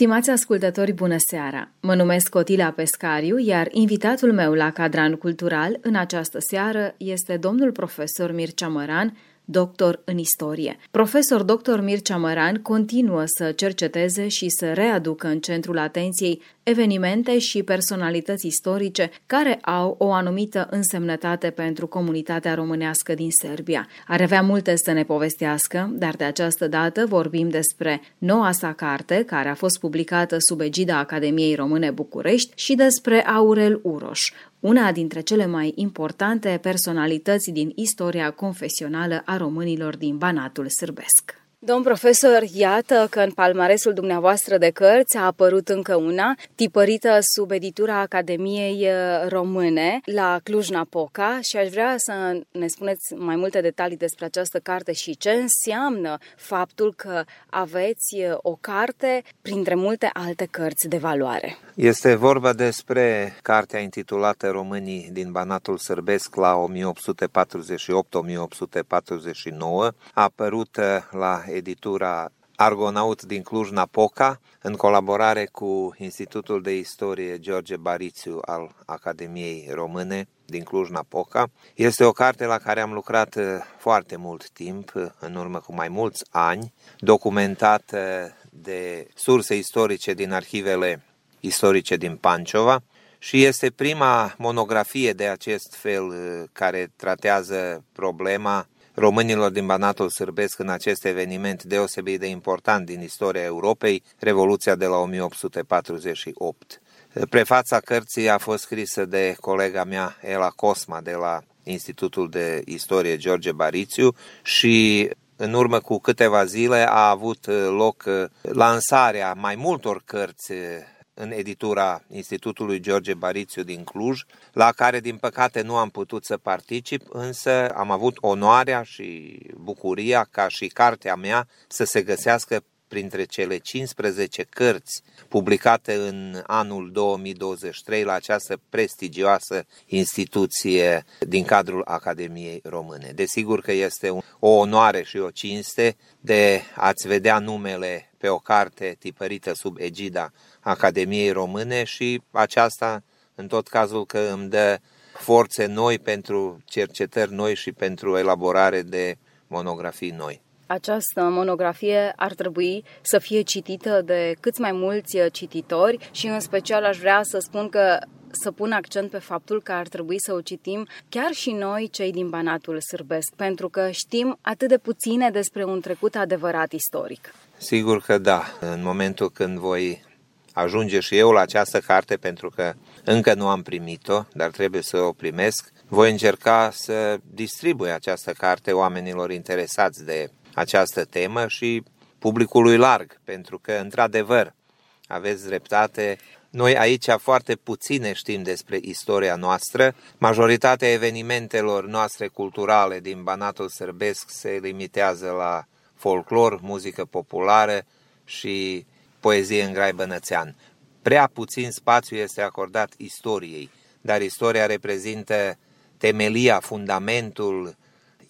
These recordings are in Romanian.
Stimați ascultători, bună seara! Mă numesc Cotila Pescariu, iar invitatul meu la Cadran Cultural în această seară este domnul profesor Mircea Măran, doctor în istorie. Profesor dr. Mircea Măran continuă să cerceteze și să readucă în centrul atenției evenimente și personalități istorice care au o anumită însemnătate pentru comunitatea românească din Serbia. Ar avea multe să ne povestească, dar de această dată vorbim despre noua sa carte, care a fost publicată sub egida Academiei Române București, și despre Aurel Uroș, una dintre cele mai importante personalități din istoria confesională a românilor din Banatul Sârbesc. Domn profesor, iată că în palmaresul dumneavoastră de cărți a apărut încă una, tipărită sub editura Academiei uh, Române la Cluj-Napoca și aș vrea să ne spuneți mai multe detalii despre această carte și ce înseamnă faptul că aveți uh, o carte printre multe alte cărți de valoare. Este vorba despre cartea intitulată Românii din Banatul Sârbesc la 1848-1849, apărută la editura Argonaut din Cluj-Napoca, în colaborare cu Institutul de Istorie George Barițiu al Academiei Române din Cluj-Napoca. Este o carte la care am lucrat uh, foarte mult timp, uh, în urmă cu mai mulți ani, documentată de surse istorice din arhivele istorice din Panciova și este prima monografie de acest fel uh, care tratează problema românilor din Banatul Sârbesc în acest eveniment deosebit de important din istoria Europei, Revoluția de la 1848. Prefața cărții a fost scrisă de colega mea, Ela Cosma, de la Institutul de Istorie George Barițiu și în urmă cu câteva zile a avut loc lansarea mai multor cărți în editura Institutului George Barițiu din Cluj, la care din păcate nu am putut să particip, însă am avut onoarea și bucuria ca și cartea mea să se găsească printre cele 15 cărți publicate în anul 2023 la această prestigioasă instituție din cadrul Academiei Române. Desigur că este o onoare și o cinste de a-ți vedea numele pe o carte tipărită sub egida Academiei Române și aceasta în tot cazul că îmi dă forțe noi pentru cercetări noi și pentru elaborare de monografii noi. Această monografie ar trebui să fie citită de cât mai mulți cititori și în special aș vrea să spun că să pun accent pe faptul că ar trebui să o citim chiar și noi, cei din Banatul Sârbesc, pentru că știm atât de puține despre un trecut adevărat istoric. Sigur că da. În momentul când voi ajunge și eu la această carte, pentru că încă nu am primit-o, dar trebuie să o primesc, voi încerca să distribui această carte oamenilor interesați de această temă și publicului larg, pentru că, într-adevăr, aveți dreptate, noi aici foarte puține știm despre istoria noastră. Majoritatea evenimentelor noastre culturale din Banatul Sărbesc se limitează la folclor, muzică populară și poezie în grai bănățean. Prea puțin spațiu este acordat istoriei, dar istoria reprezintă temelia, fundamentul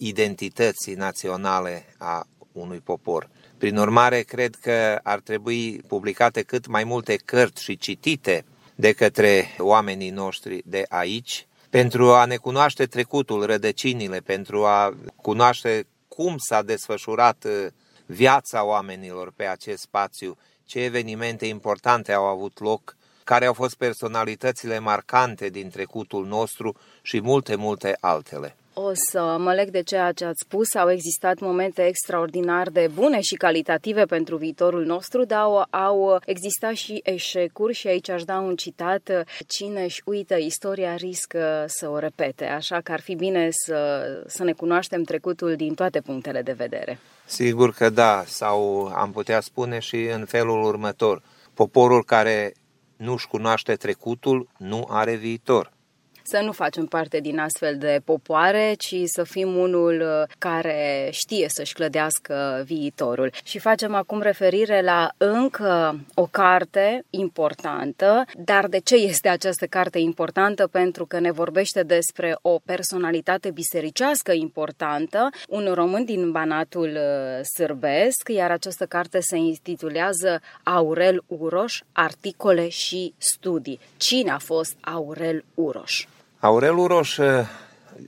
identității naționale a unui popor. Prin urmare, cred că ar trebui publicate cât mai multe cărți și citite de către oamenii noștri de aici, pentru a ne cunoaște trecutul, rădăcinile, pentru a cunoaște cum s-a desfășurat uh, viața oamenilor pe acest spațiu, ce evenimente importante au avut loc, care au fost personalitățile marcante din trecutul nostru și multe, multe altele. O să mă leg de ceea ce ați spus. Au existat momente extraordinar de bune și calitative pentru viitorul nostru, dar au, au existat și eșecuri și aici aș da un citat. Cine își uită istoria riscă să o repete, așa că ar fi bine să, să ne cunoaștem trecutul din toate punctele de vedere. Sigur că da, sau am putea spune și în felul următor. poporul care nu-și cunoaște trecutul nu are viitor să nu facem parte din astfel de popoare, ci să fim unul uh, care știe să-și clădească viitorul. Și facem acum referire la încă o carte importantă, dar de ce este această carte importantă? Pentru că ne vorbește despre o personalitate bisericească importantă, un român din Banatul uh, Sârbesc, iar această carte se intitulează Aurel Uroș, articole și studii. Cine a fost Aurel Uroș? Aurel Uroș eh,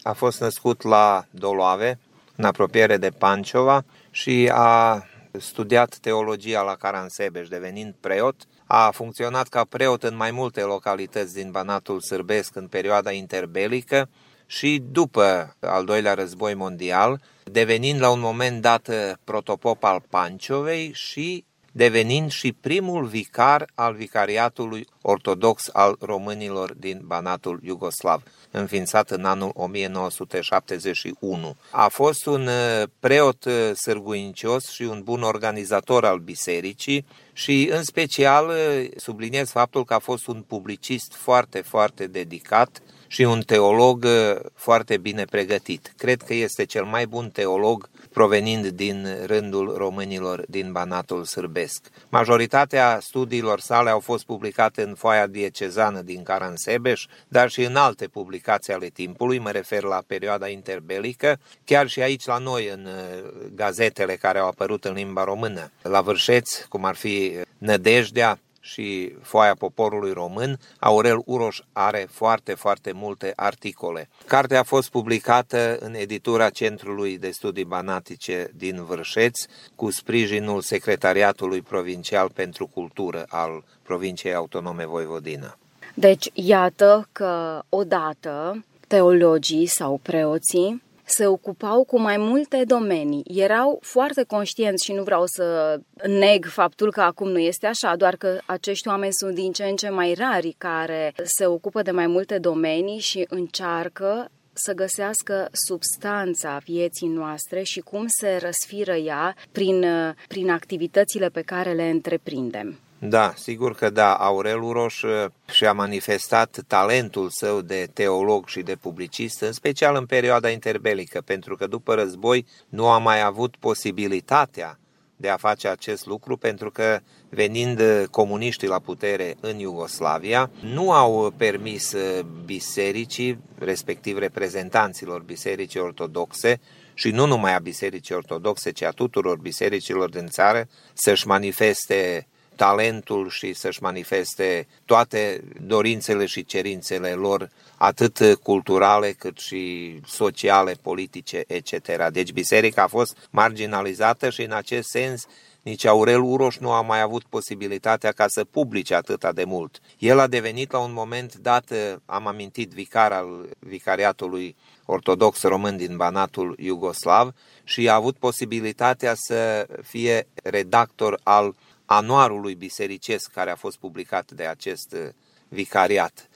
a fost născut la Doloave, în apropiere de Panciova și a studiat teologia la Caransebeș, devenind preot. A funcționat ca preot în mai multe localități din Banatul Sârbesc în perioada interbelică și după al doilea război mondial, devenind la un moment dat eh, protopop al Panciovei și devenind și primul vicar al vicariatului ortodox al românilor din Banatul Iugoslav, înființat în anul 1971. A fost un uh, preot uh, sârguincios și un bun organizator al bisericii și în special uh, subliniez faptul că a fost un publicist foarte, foarte dedicat și un teolog foarte bine pregătit. Cred că este cel mai bun teolog provenind din rândul românilor din Banatul Sârbesc. Majoritatea studiilor sale au fost publicate în foaia diecezană din Caransebeș, dar și în alte publicații ale timpului, mă refer la perioada interbelică, chiar și aici la noi în uh, gazetele care au apărut în limba română. La Vârșeț, cum ar fi Nădejdea, și Foaia Poporului Român, Aurel Uroș are foarte, foarte multe articole. Cartea a fost publicată în editura Centrului de Studii Banatice din Vârșeț, cu sprijinul Secretariatului Provincial pentru Cultură al Provinciei Autonome Voivodina. Deci, iată că odată teologii sau preoții se ocupau cu mai multe domenii. Erau foarte conștienți și nu vreau să neg faptul că acum nu este așa, doar că acești oameni sunt din ce în ce mai rari care se ocupă de mai multe domenii și încearcă să găsească substanța vieții noastre și cum se răsfiră ea prin, prin activitățile pe care le întreprindem. Da, sigur că da. Aurel Uroș uh, și-a manifestat talentul său de teolog și de publicist, în special în perioada interbelică, pentru că după război nu a mai avut posibilitatea de a face acest lucru, pentru că venind uh, comuniștii la putere în Iugoslavia, nu au permis uh, bisericii, respectiv reprezentanților bisericii ortodoxe, și nu numai a bisericii ortodoxe, ci a tuturor bisericilor din țară, să-și manifeste talentul și să-și manifeste toate dorințele și cerințele lor, atât culturale cât și sociale, politice, etc. Deci biserica a fost marginalizată și în acest sens nici Aurel Uroș nu a mai avut posibilitatea ca să publice atâta de mult. El a devenit la un moment dat, am amintit, vicar al vicariatului ortodox român din Banatul Iugoslav și a avut posibilitatea să fie redactor al anuarului bisericesc care a fost publicat de acest uh, vicariat,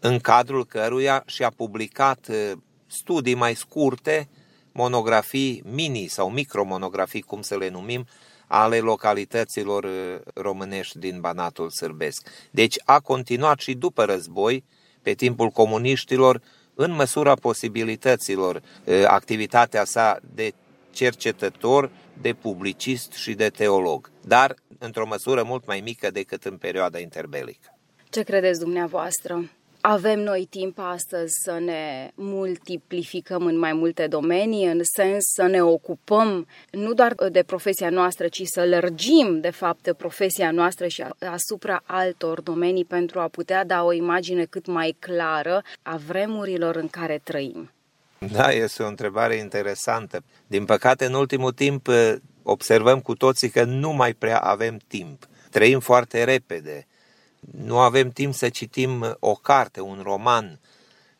în cadrul căruia și-a publicat uh, studii mai scurte, monografii mini sau micromonografii, cum să le numim, ale localităților uh, românești din Banatul Sârbesc. Deci a continuat și după război, pe timpul comuniștilor, în măsura posibilităților, activitatea sa de cercetător, de publicist și de teolog, dar într-o măsură mult mai mică decât în perioada interbelică. Ce credeți dumneavoastră? Avem noi timp astăzi să ne multiplificăm în mai multe domenii, în sens să ne ocupăm nu doar de profesia noastră, ci să lărgim, de fapt, profesia noastră și asupra altor domenii pentru a putea da o imagine cât mai clară a vremurilor în care trăim. Da, este o întrebare interesantă. Din păcate, în ultimul timp, observăm cu toții că nu mai prea avem timp. Trăim foarte repede. Nu avem timp să citim o carte, un roman.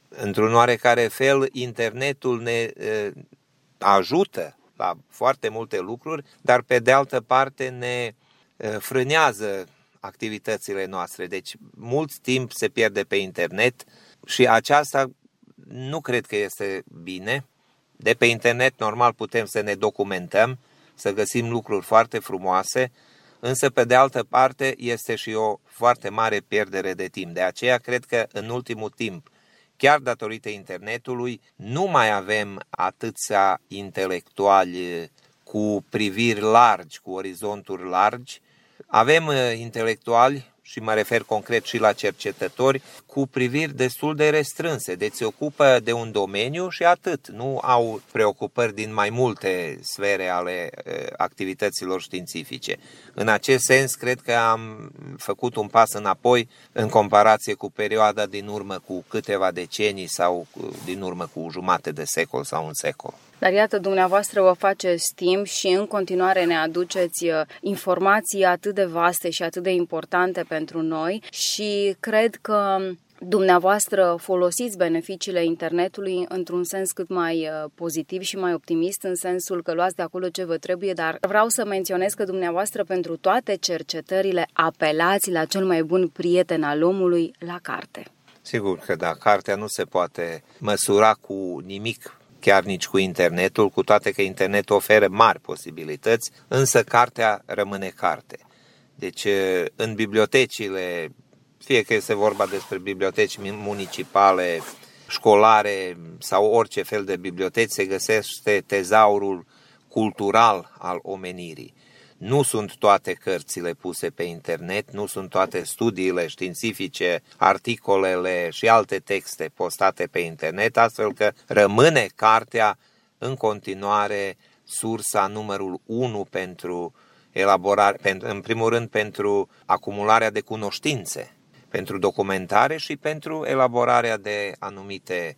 Într-un oarecare fel, internetul ne ajută la foarte multe lucruri, dar pe de altă parte ne frânează activitățile noastre. Deci, mult timp se pierde pe internet și aceasta nu cred că este bine. De pe internet, normal, putem să ne documentăm, să găsim lucruri foarte frumoase, însă pe de altă parte este și o foarte mare pierdere de timp. De aceea cred că în ultimul timp, chiar datorită internetului, nu mai avem atâția intelectuali cu priviri largi, cu orizonturi largi. Avem uh, intelectuali și mă refer concret și la cercetători, cu priviri destul de restrânse. Deci se ocupă de un domeniu și atât. Nu au preocupări din mai multe sfere ale activităților științifice. În acest sens, cred că am făcut un pas înapoi în comparație cu perioada din urmă cu câteva decenii sau din urmă cu jumate de secol sau un secol. Dar iată, dumneavoastră vă faceți timp și în continuare ne aduceți uh, informații atât de vaste și atât de importante pentru noi și cred că dumneavoastră folosiți beneficiile internetului într-un sens cât mai uh, pozitiv și mai optimist, în sensul că luați de acolo ce vă trebuie, dar vreau să menționez că dumneavoastră pentru toate cercetările apelați la cel mai bun prieten al omului, la carte. Sigur că da, cartea nu se poate măsura cu nimic chiar nici cu internetul, cu toate că internetul oferă mari posibilități, însă cartea rămâne carte. Deci, în bibliotecile, fie că este vorba despre biblioteci municipale, școlare sau orice fel de biblioteci, se găsește tezaurul cultural al omenirii. Nu sunt toate cărțile puse pe internet, nu sunt toate studiile științifice, articolele și alte texte postate pe internet, astfel că rămâne cartea în continuare sursa numărul 1 pentru elaborare, în primul rând pentru acumularea de cunoștințe, pentru documentare și pentru elaborarea de anumite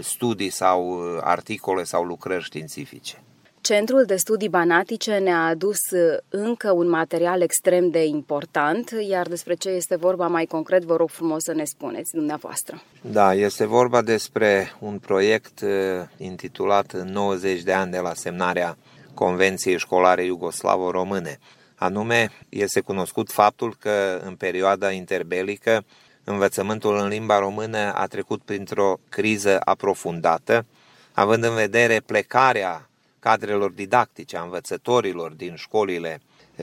studii sau articole sau lucrări științifice. Centrul de Studii Banatice ne-a adus uh, încă un material extrem de important, iar despre ce este vorba mai concret, vă rog frumos să ne spuneți dumneavoastră. Da, este vorba despre un proiect uh, intitulat 90 de ani de la semnarea Convenției Școlare Iugoslavo-Române. Anume, este cunoscut faptul că în perioada interbelică învățământul în limba română a trecut printr-o criză aprofundată, având în vedere plecarea cadrelor didactice, a învățătorilor din școlile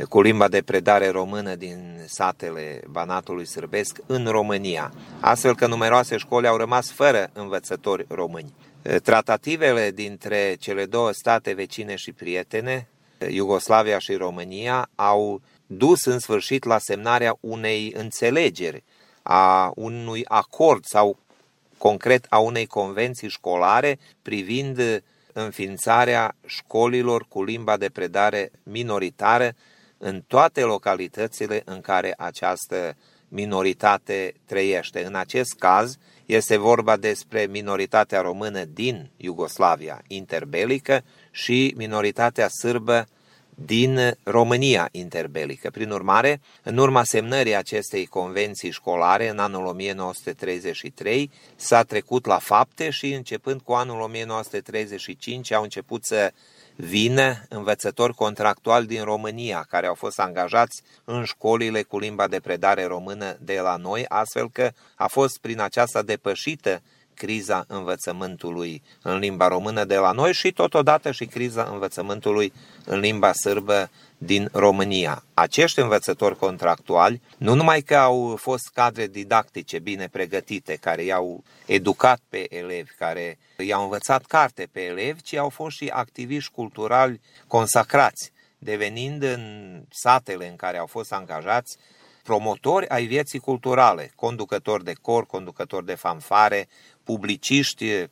cu limba de predare română din satele Banatului Sârbesc în România, astfel că numeroase școli au rămas fără învățători români. Tratativele dintre cele două state vecine și prietene, Iugoslavia și România, au dus în sfârșit la semnarea unei înțelegeri, a unui acord sau concret a unei convenții școlare privind înființarea școlilor cu limba de predare minoritară în toate localitățile în care această minoritate trăiește. În acest caz este vorba despre minoritatea română din Iugoslavia interbelică și minoritatea sârbă din România interbelică. Prin urmare, în urma semnării acestei convenții școlare în anul 1933, s-a trecut la fapte și începând cu anul 1935 au început să vină învățători contractuali din România care au fost angajați în școlile cu limba de predare română de la noi, astfel că a fost prin aceasta depășită criza învățământului în limba română de la noi și totodată și criza învățământului în limba sârbă din România. Acești învățători contractuali nu numai că au fost cadre didactice bine pregătite, care i-au educat pe elevi, care i-au învățat carte pe elevi, ci au fost și activiști culturali consacrați, devenind în satele în care au fost angajați promotori ai vieții culturale, conducători de cor, conducători de fanfare, publiciști, eh,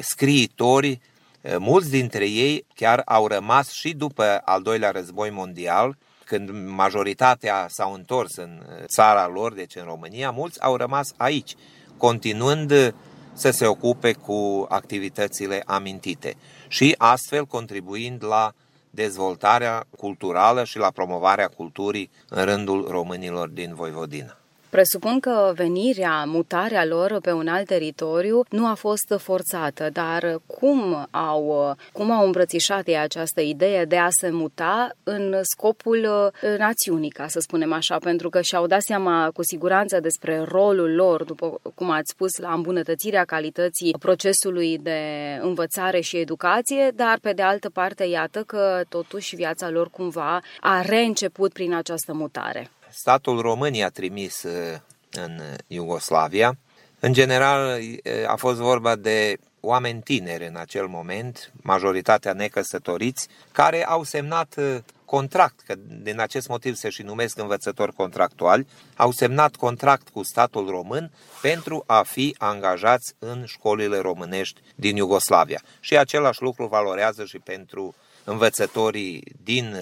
scriitori, eh, mulți dintre ei chiar au rămas și după al doilea război mondial, când majoritatea s-au întors în eh, țara lor, deci în România, mulți au rămas aici, continuând să se ocupe cu activitățile amintite și astfel contribuind la dezvoltarea culturală și la promovarea culturii în rândul românilor din Voivodina. Presupun că venirea, mutarea lor pe un alt teritoriu nu a fost forțată, dar cum au, cum au îmbrățișat ei această idee de a se muta în scopul națiunii, ca să spunem așa, pentru că și-au dat seama cu siguranță despre rolul lor, după cum ați spus, la îmbunătățirea calității procesului de învățare și educație, dar pe de altă parte, iată că totuși viața lor cumva a reînceput prin această mutare statul român i-a trimis uh, în Iugoslavia. În general, uh, a fost vorba de oameni tineri în acel moment, majoritatea necăsătoriți, care au semnat uh, contract, că din acest motiv se și numesc învățători contractuali, au semnat contract cu statul român pentru a fi angajați în școlile românești din Iugoslavia. Și același lucru valorează și pentru învățătorii din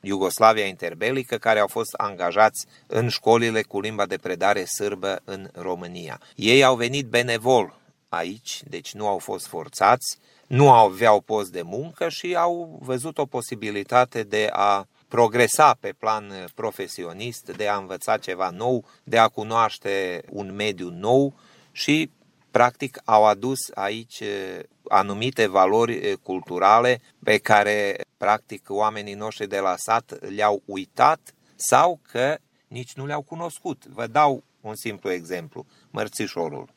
Iugoslavia interbelică, care au fost angajați în școlile cu limba de predare sârbă în România. Ei au venit benevol aici, deci nu au fost forțați, nu aveau post de muncă și au văzut o posibilitate de a progresa pe plan profesionist, de a învăța ceva nou, de a cunoaște un mediu nou și practic au adus aici anumite valori culturale pe care practic oamenii noștri de la sat le-au uitat sau că nici nu le-au cunoscut. Vă dau un simplu exemplu, mărțișorul.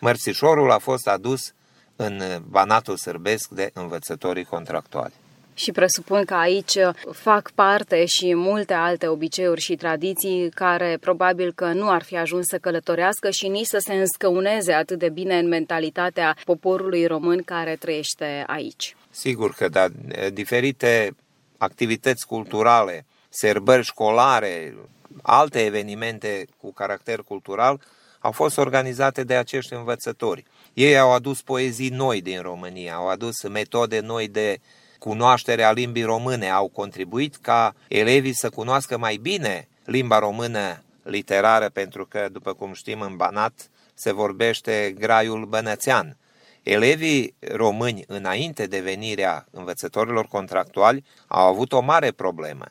Mărțișorul a fost adus în banatul sârbesc de învățătorii contractuali și presupun că aici fac parte și multe alte obiceiuri și tradiții care probabil că nu ar fi ajuns să călătorească și nici să se înscăuneze atât de bine în mentalitatea poporului român care trăiește aici. Sigur că da, diferite activități culturale, serbări școlare, alte evenimente cu caracter cultural au fost organizate de acești învățători. Ei au adus poezii noi din România, au adus metode noi de cunoașterea limbii române au contribuit ca elevii să cunoască mai bine limba română literară, pentru că, după cum știm, în Banat se vorbește graiul bănățean. Elevii români, înainte de venirea învățătorilor contractuali, au avut o mare problemă.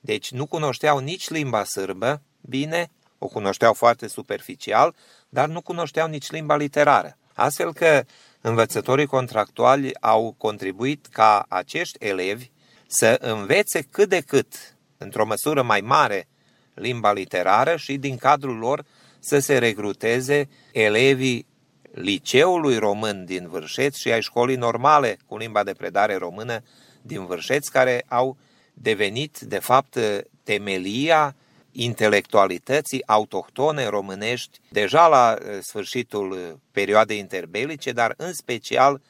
Deci nu cunoșteau nici limba sârbă, bine, o cunoșteau foarte superficial, dar nu cunoșteau nici limba literară. Astfel că învățătorii contractuali au contribuit ca acești elevi să învețe cât de cât, într-o măsură mai mare, limba literară și din cadrul lor să se recruteze elevii liceului român din Vârșeț și ai școlii normale cu limba de predare română din Vârșeț, care au devenit, de fapt, temelia intelectualității autohtone românești deja la eh, sfârșitul eh, perioadei interbelice, dar în special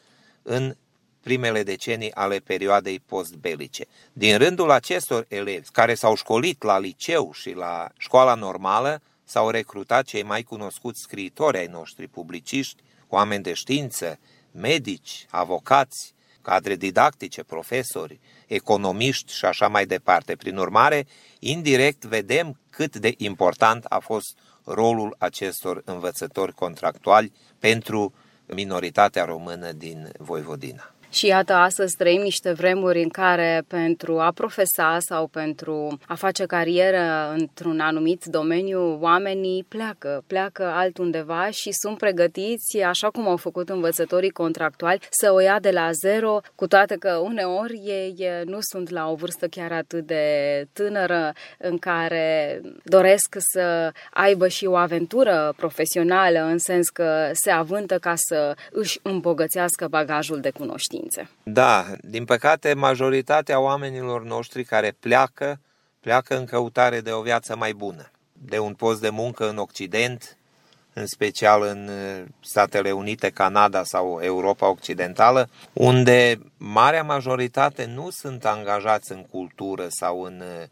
în primele decenii ale perioadei postbelice. Din rândul acestor elevi care s-au școlit la liceu și la școala normală, s-au recrutat cei mai cunoscuți scriitori ai noștri, publiciști, oameni de știință, medici, avocați, cadre didactice, profesori, economiști și așa mai departe. Prin urmare, indirect vedem cât de important a fost rolul acestor învățători contractuali pentru minoritatea română din Voivodina. Și iată, astăzi trăim niște vremuri în care pentru a profesa sau pentru a face carieră într-un anumit domeniu, oamenii pleacă, pleacă altundeva și sunt pregătiți, așa cum au făcut învățătorii contractuali, să o ia de la zero, cu toate că uneori ei nu sunt la o vârstă chiar atât de tânără în care doresc să aibă și o aventură profesională, în sens că se avântă ca să își îmbogățească bagajul de cunoștințe cunoștințe. Da, din păcate, majoritatea oamenilor noștri care pleacă, pleacă în căutare de o viață mai bună, de un post de muncă în Occident, în special în uh, Statele Unite, Canada sau Europa Occidentală, unde marea majoritate nu sunt angajați în cultură sau în uh,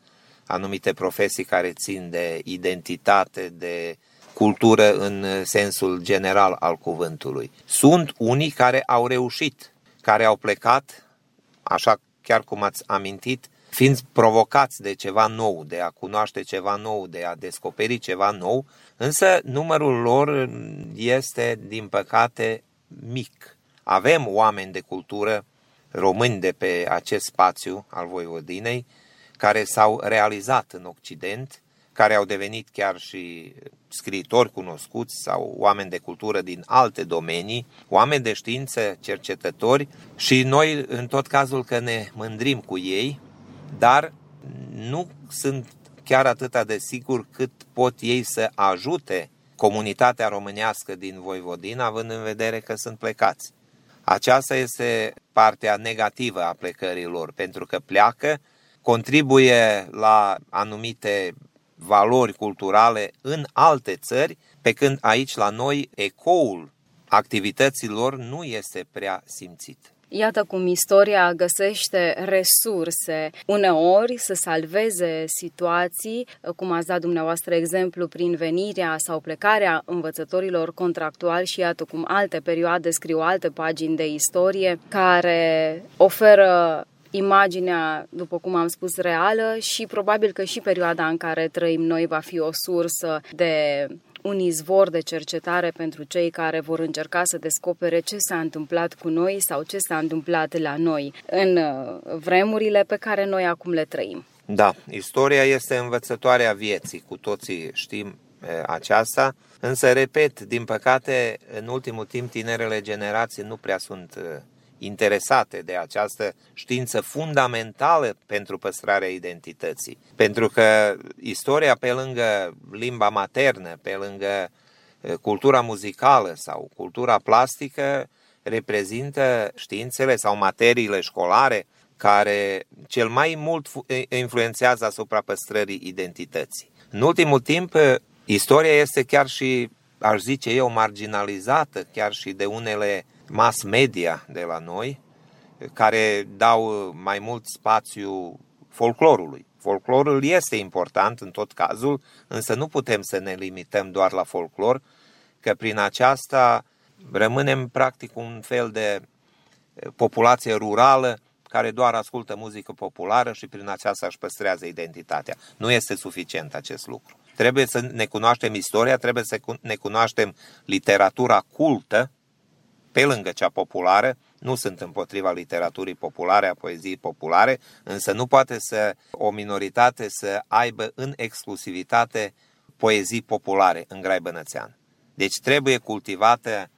anumite profesii care țin de identitate, de cultură în uh, sensul general al cuvântului. Sunt unii care au reușit care au plecat, așa chiar cum ați amintit, fiind provocați de ceva nou, de a cunoaște ceva nou, de a descoperi ceva nou, însă numărul lor este, din păcate, mic. Avem oameni de cultură români de pe acest spațiu al Voivodinei care s-au realizat în Occident, care au devenit chiar și scriitori cunoscuți sau oameni de cultură din alte domenii, oameni de știință, cercetători și noi în tot cazul că ne mândrim cu ei, dar nu sunt chiar atât de sigur cât pot ei să ajute comunitatea românească din Voivodina, având în vedere că sunt plecați. Aceasta este partea negativă a plecării lor, pentru că pleacă, contribuie la anumite valori culturale în alte țări, pe când aici la noi ecoul activităților nu este prea simțit. Iată cum istoria găsește resurse uneori să salveze situații, cum ați dat dumneavoastră exemplu prin venirea sau plecarea învățătorilor contractuali și iată cum alte perioade scriu alte pagini de istorie care oferă imaginea, după cum am spus, reală și probabil că și perioada în care trăim noi va fi o sursă de un izvor de cercetare pentru cei care vor încerca să descopere ce s-a întâmplat cu noi sau ce s-a întâmplat la noi în uh, vremurile pe care noi acum le trăim. Da, istoria este învățătoarea vieții, cu toții știm uh, aceasta, însă, repet, din păcate, în ultimul timp, tinerele generații nu prea sunt uh, interesate de această știință fundamentală pentru păstrarea identității. Pentru că istoria, pe lângă limba maternă, pe lângă cultura muzicală sau cultura plastică, reprezintă științele sau materiile școlare care cel mai mult influențează asupra păstrării identității. În ultimul timp, istoria este chiar și, aș zice eu, marginalizată chiar și de unele mass media de la noi, care dau mai mult spațiu folclorului. Folclorul este important în tot cazul, însă nu putem să ne limităm doar la folclor, că prin aceasta rămânem practic un fel de populație rurală care doar ascultă muzică populară și prin aceasta își păstrează identitatea. Nu este suficient acest lucru. Trebuie să ne cunoaștem istoria, trebuie să ne cunoaștem literatura cultă, pe lângă cea populară, nu sunt împotriva literaturii populare, a poeziei populare, însă nu poate să o minoritate să aibă în exclusivitate poezii populare în Grai Bănățean. Deci trebuie cultivată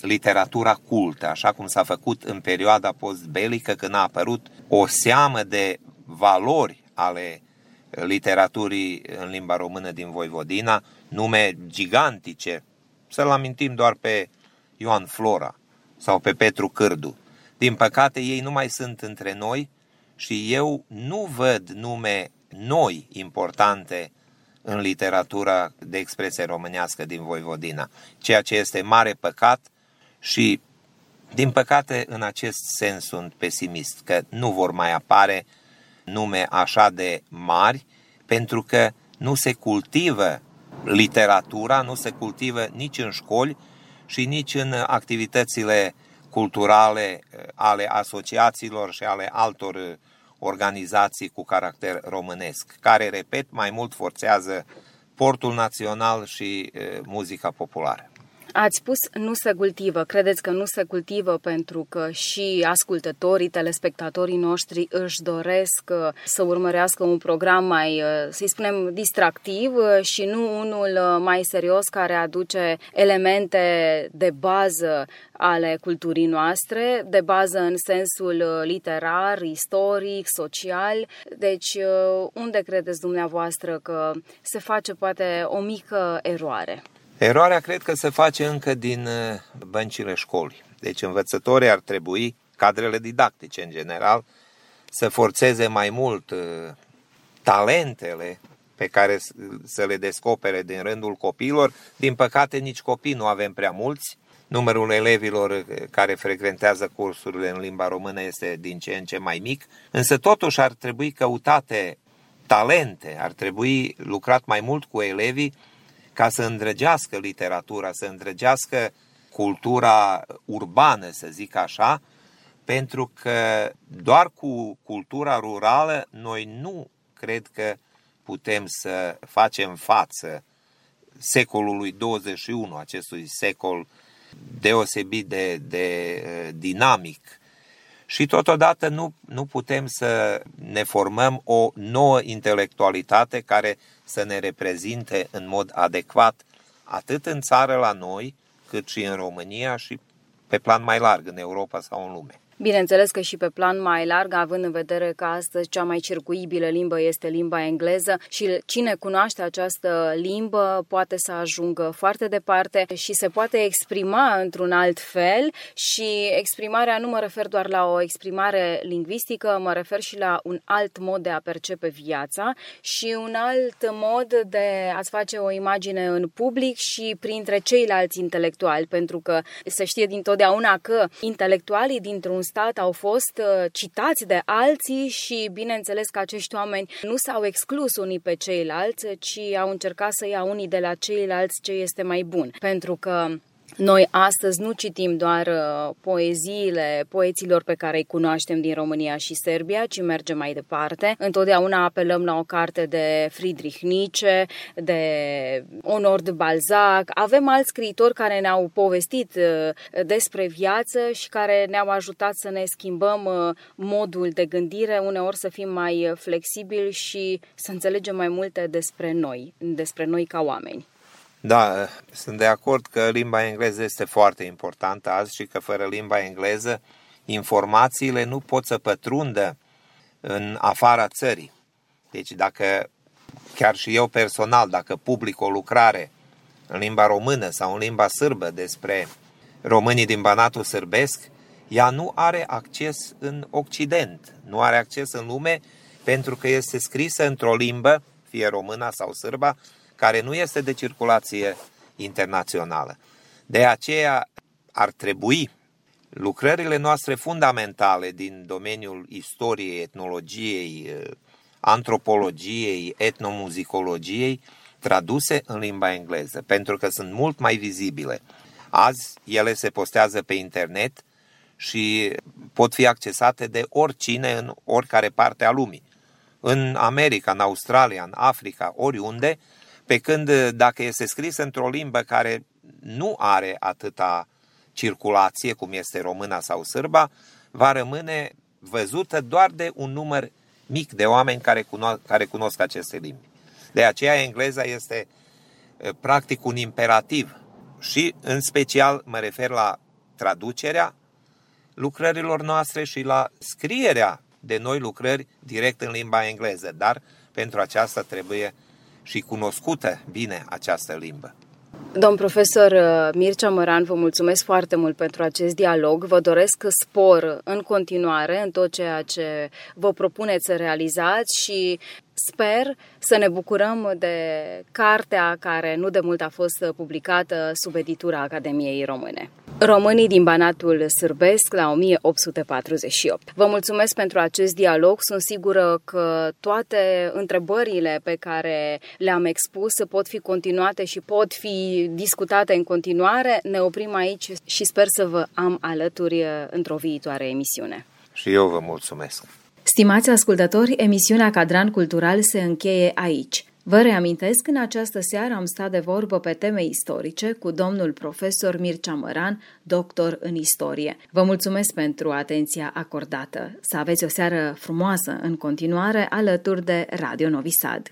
literatura cultă, așa cum s-a făcut în perioada postbelică, când a apărut o seamă de valori ale literaturii în limba română din Voivodina, nume gigantice. Să-l amintim doar pe Ioan Flora sau pe Petru Cârdu. Din păcate, ei nu mai sunt între noi și eu nu văd nume noi importante în literatura de expresie românească din Voivodina, ceea ce este mare păcat și, din păcate, în acest sens sunt pesimist, că nu vor mai apare nume așa de mari, pentru că nu se cultivă literatura, nu se cultivă nici în școli și nici în activitățile culturale eh, ale asociațiilor și ale altor eh, organizații cu caracter românesc, care, repet, mai mult forțează portul național și eh, muzica populară. Ați spus nu se cultivă. Credeți că nu se cultivă pentru că și ascultătorii, telespectatorii noștri își doresc uh, să urmărească un program mai, uh, să-i spunem, distractiv uh, și nu unul mai serios care aduce elemente de bază ale culturii noastre, de bază în sensul literar, istoric, social. Deci, unde credeți dumneavoastră că se face poate o mică eroare? Eroarea cred că se face încă din uh, băncile școlii. Deci învățătorii ar trebui, cadrele didactice în general, să forțeze mai mult uh, talentele pe care să le descopere din rândul copiilor. Din păcate, nici copii nu avem prea mulți. Numărul elevilor uh, care frecventează cursurile în limba română este din ce în ce mai mic, însă totuși ar trebui căutate talente, ar trebui lucrat mai mult cu elevii ca să îndrăgească literatura, să îndrăgească cultura urbană, să zic așa, pentru că doar cu cultura rurală noi nu cred că putem să facem față secolului 21, acestui secol deosebit de, de dinamic și totodată nu, nu putem să ne formăm o nouă intelectualitate care să ne reprezinte în mod adecvat atât în țară la noi, cât și în România și pe plan mai larg în Europa sau în lume. Bineînțeles că și pe plan mai larg, având în vedere că astăzi cea mai circuibilă limbă este limba engleză și cine cunoaște această limbă poate să ajungă foarte departe și se poate exprima într-un alt fel și exprimarea nu mă refer doar la o exprimare lingvistică, mă refer și la un alt mod de a percepe viața și un alt mod de a-ți face o imagine în public și printre ceilalți intelectuali, pentru că se știe dintotdeauna că intelectualii dintr-un stat au fost uh, citați de alții și bineînțeles că acești oameni nu s-au exclus unii pe ceilalți, ci au încercat să ia unii de la ceilalți ce este mai bun. Pentru că noi astăzi nu citim doar uh, poeziile poeților pe care îi cunoaștem din România și Serbia, ci mergem mai departe. Întotdeauna apelăm la o carte de Friedrich Nietzsche, de Honor de Balzac. Avem alți scriitori care ne-au povestit uh, despre viață și care ne-au ajutat să ne schimbăm uh, modul de gândire, uneori să fim mai flexibili și să înțelegem mai multe despre noi, despre noi ca oameni. Da, sunt de acord că limba engleză este foarte importantă azi și că fără limba engleză informațiile nu pot să pătrundă în afara țării. Deci dacă chiar și eu personal, dacă public o lucrare în limba română sau în limba sârbă despre românii din Banatul Sârbesc, ea nu are acces în Occident, nu are acces în lume pentru că este scrisă într-o limbă, fie româna sau sârba, care nu este de circulație internațională. De aceea ar trebui lucrările noastre fundamentale din domeniul istoriei, etnologiei, antropologiei, etnomuzicologiei, traduse în limba engleză, pentru că sunt mult mai vizibile. Azi ele se postează pe internet și pot fi accesate de oricine în oricare parte a lumii. În America, în Australia, în Africa, oriunde, pe când uh, dacă este scris într-o limbă care nu are atâta circulație, cum este româna sau sârba, va rămâne văzută doar de un număr mic de oameni care cunosc, care cunosc aceste limbi. De aceea engleza este uh, practic un imperativ și în special mă refer la traducerea lucrărilor noastre și la scrierea de noi lucrări direct în limba engleză, dar pentru aceasta trebuie și cunoscută bine această limbă. Domn profesor uh, Mircea Măran, vă mulțumesc foarte mult pentru acest dialog. Vă doresc spor în continuare în tot ceea ce vă propuneți să realizați și sper să ne bucurăm de cartea care nu de mult a fost publicată sub editura Academiei Române. Românii din Banatul Sârbesc la 1848. Vă mulțumesc pentru acest dialog. Sunt sigură că toate întrebările pe care le-am expus pot fi continuate și pot fi discutate în continuare. Ne oprim aici și sper să vă am alături într-o viitoare emisiune. Și eu vă mulțumesc. Stimați ascultători, emisiunea Cadran Cultural se încheie aici. Vă reamintesc că în această seară am stat de vorbă pe teme istorice cu domnul profesor Mircea Măran, doctor în istorie. Vă mulțumesc pentru atenția acordată. Să aveți o seară frumoasă în continuare alături de Radio Novi Sad.